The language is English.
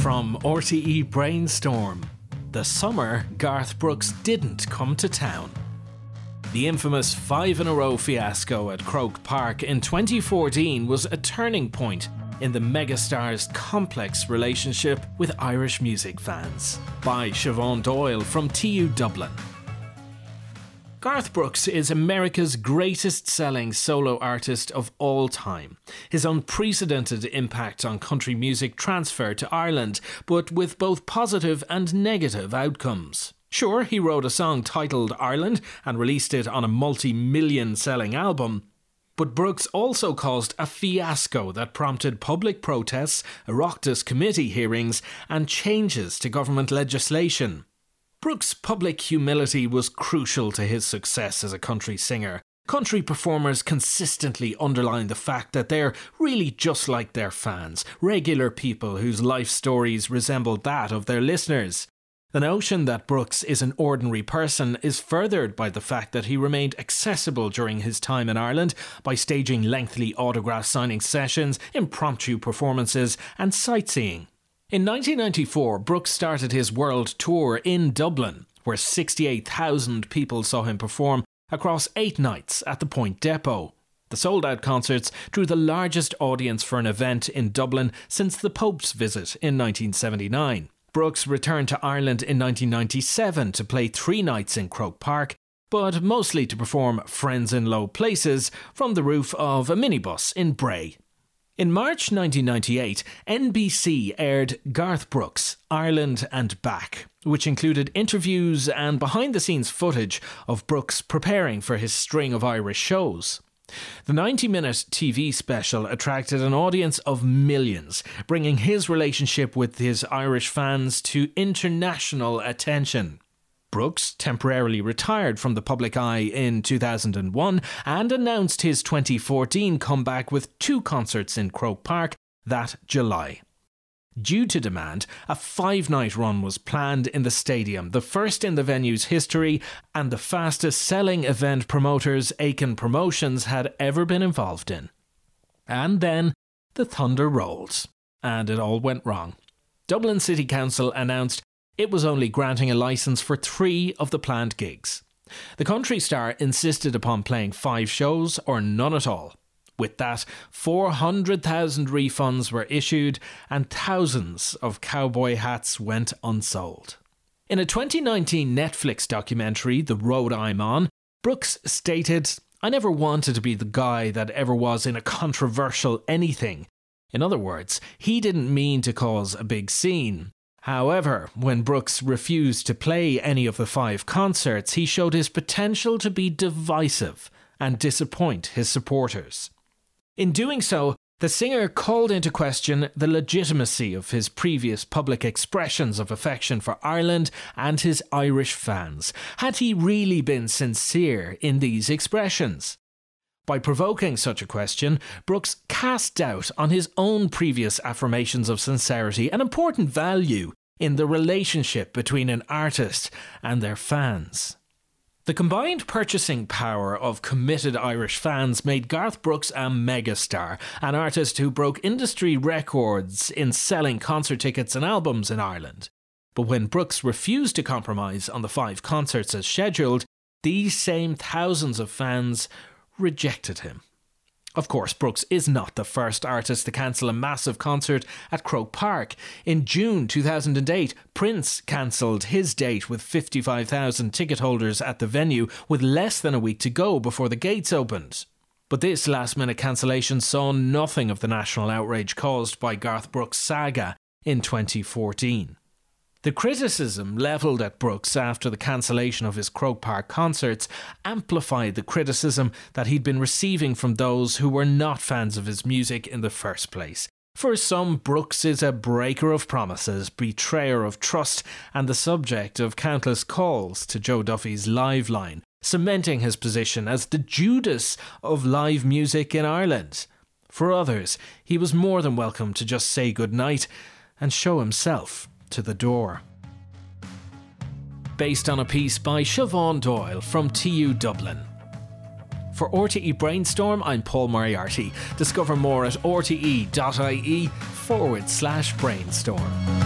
From RTE Brainstorm, the summer Garth Brooks didn't come to town. The infamous five in a row fiasco at Croke Park in 2014 was a turning point in the megastar's complex relationship with Irish music fans. By Siobhan Doyle from TU Dublin. Garth Brooks is America's greatest selling solo artist of all time. His unprecedented impact on country music transferred to Ireland, but with both positive and negative outcomes. Sure, he wrote a song titled Ireland and released it on a multi million selling album. But Brooks also caused a fiasco that prompted public protests, Oireachtas committee hearings, and changes to government legislation. Brooks' public humility was crucial to his success as a country singer. Country performers consistently underline the fact that they're really just like their fans, regular people whose life stories resemble that of their listeners. The notion that Brooks is an ordinary person is furthered by the fact that he remained accessible during his time in Ireland by staging lengthy autograph signing sessions, impromptu performances, and sightseeing. In 1994, Brooks started his world tour in Dublin, where 68,000 people saw him perform across eight nights at the Point Depot. The sold out concerts drew the largest audience for an event in Dublin since the Pope's visit in 1979. Brooks returned to Ireland in 1997 to play three nights in Croke Park, but mostly to perform Friends in Low Places from the roof of a minibus in Bray. In March 1998, NBC aired Garth Brooks, Ireland and Back, which included interviews and behind the scenes footage of Brooks preparing for his string of Irish shows. The 90 minute TV special attracted an audience of millions, bringing his relationship with his Irish fans to international attention. Brooks temporarily retired from the public eye in 2001 and announced his 2014 comeback with two concerts in Croke Park that July. Due to demand, a five night run was planned in the stadium, the first in the venue's history and the fastest selling event promoters Aiken Promotions had ever been involved in. And then the thunder rolled, and it all went wrong. Dublin City Council announced it was only granting a license for three of the planned gigs. The country star insisted upon playing five shows or none at all. With that, 400,000 refunds were issued and thousands of cowboy hats went unsold. In a 2019 Netflix documentary, The Road I'm On, Brooks stated, I never wanted to be the guy that ever was in a controversial anything. In other words, he didn't mean to cause a big scene. However, when Brooks refused to play any of the five concerts, he showed his potential to be divisive and disappoint his supporters. In doing so, the singer called into question the legitimacy of his previous public expressions of affection for Ireland and his Irish fans. Had he really been sincere in these expressions? By provoking such a question, Brooks cast doubt on his own previous affirmations of sincerity, an important value in the relationship between an artist and their fans. The combined purchasing power of committed Irish fans made Garth Brooks a megastar, an artist who broke industry records in selling concert tickets and albums in Ireland. But when Brooks refused to compromise on the five concerts as scheduled, these same thousands of fans rejected him. Of course, Brooks is not the first artist to cancel a massive concert at Croke Park. In June 2008, Prince cancelled his date with 55,000 ticket holders at the venue with less than a week to go before the gates opened. But this last minute cancellation saw nothing of the national outrage caused by Garth Brooks' saga in 2014. The criticism levelled at Brooks after the cancellation of his Croke Park concerts amplified the criticism that he'd been receiving from those who were not fans of his music in the first place. For some, Brooks is a breaker of promises, betrayer of trust, and the subject of countless calls to Joe Duffy's Liveline, cementing his position as the Judas of live music in Ireland. For others, he was more than welcome to just say goodnight and show himself to the door. Based on a piece by Siobhan Doyle from TU Dublin. For RTE Brainstorm, I'm Paul Moriarty. Discover more at rte.ie forward slash brainstorm.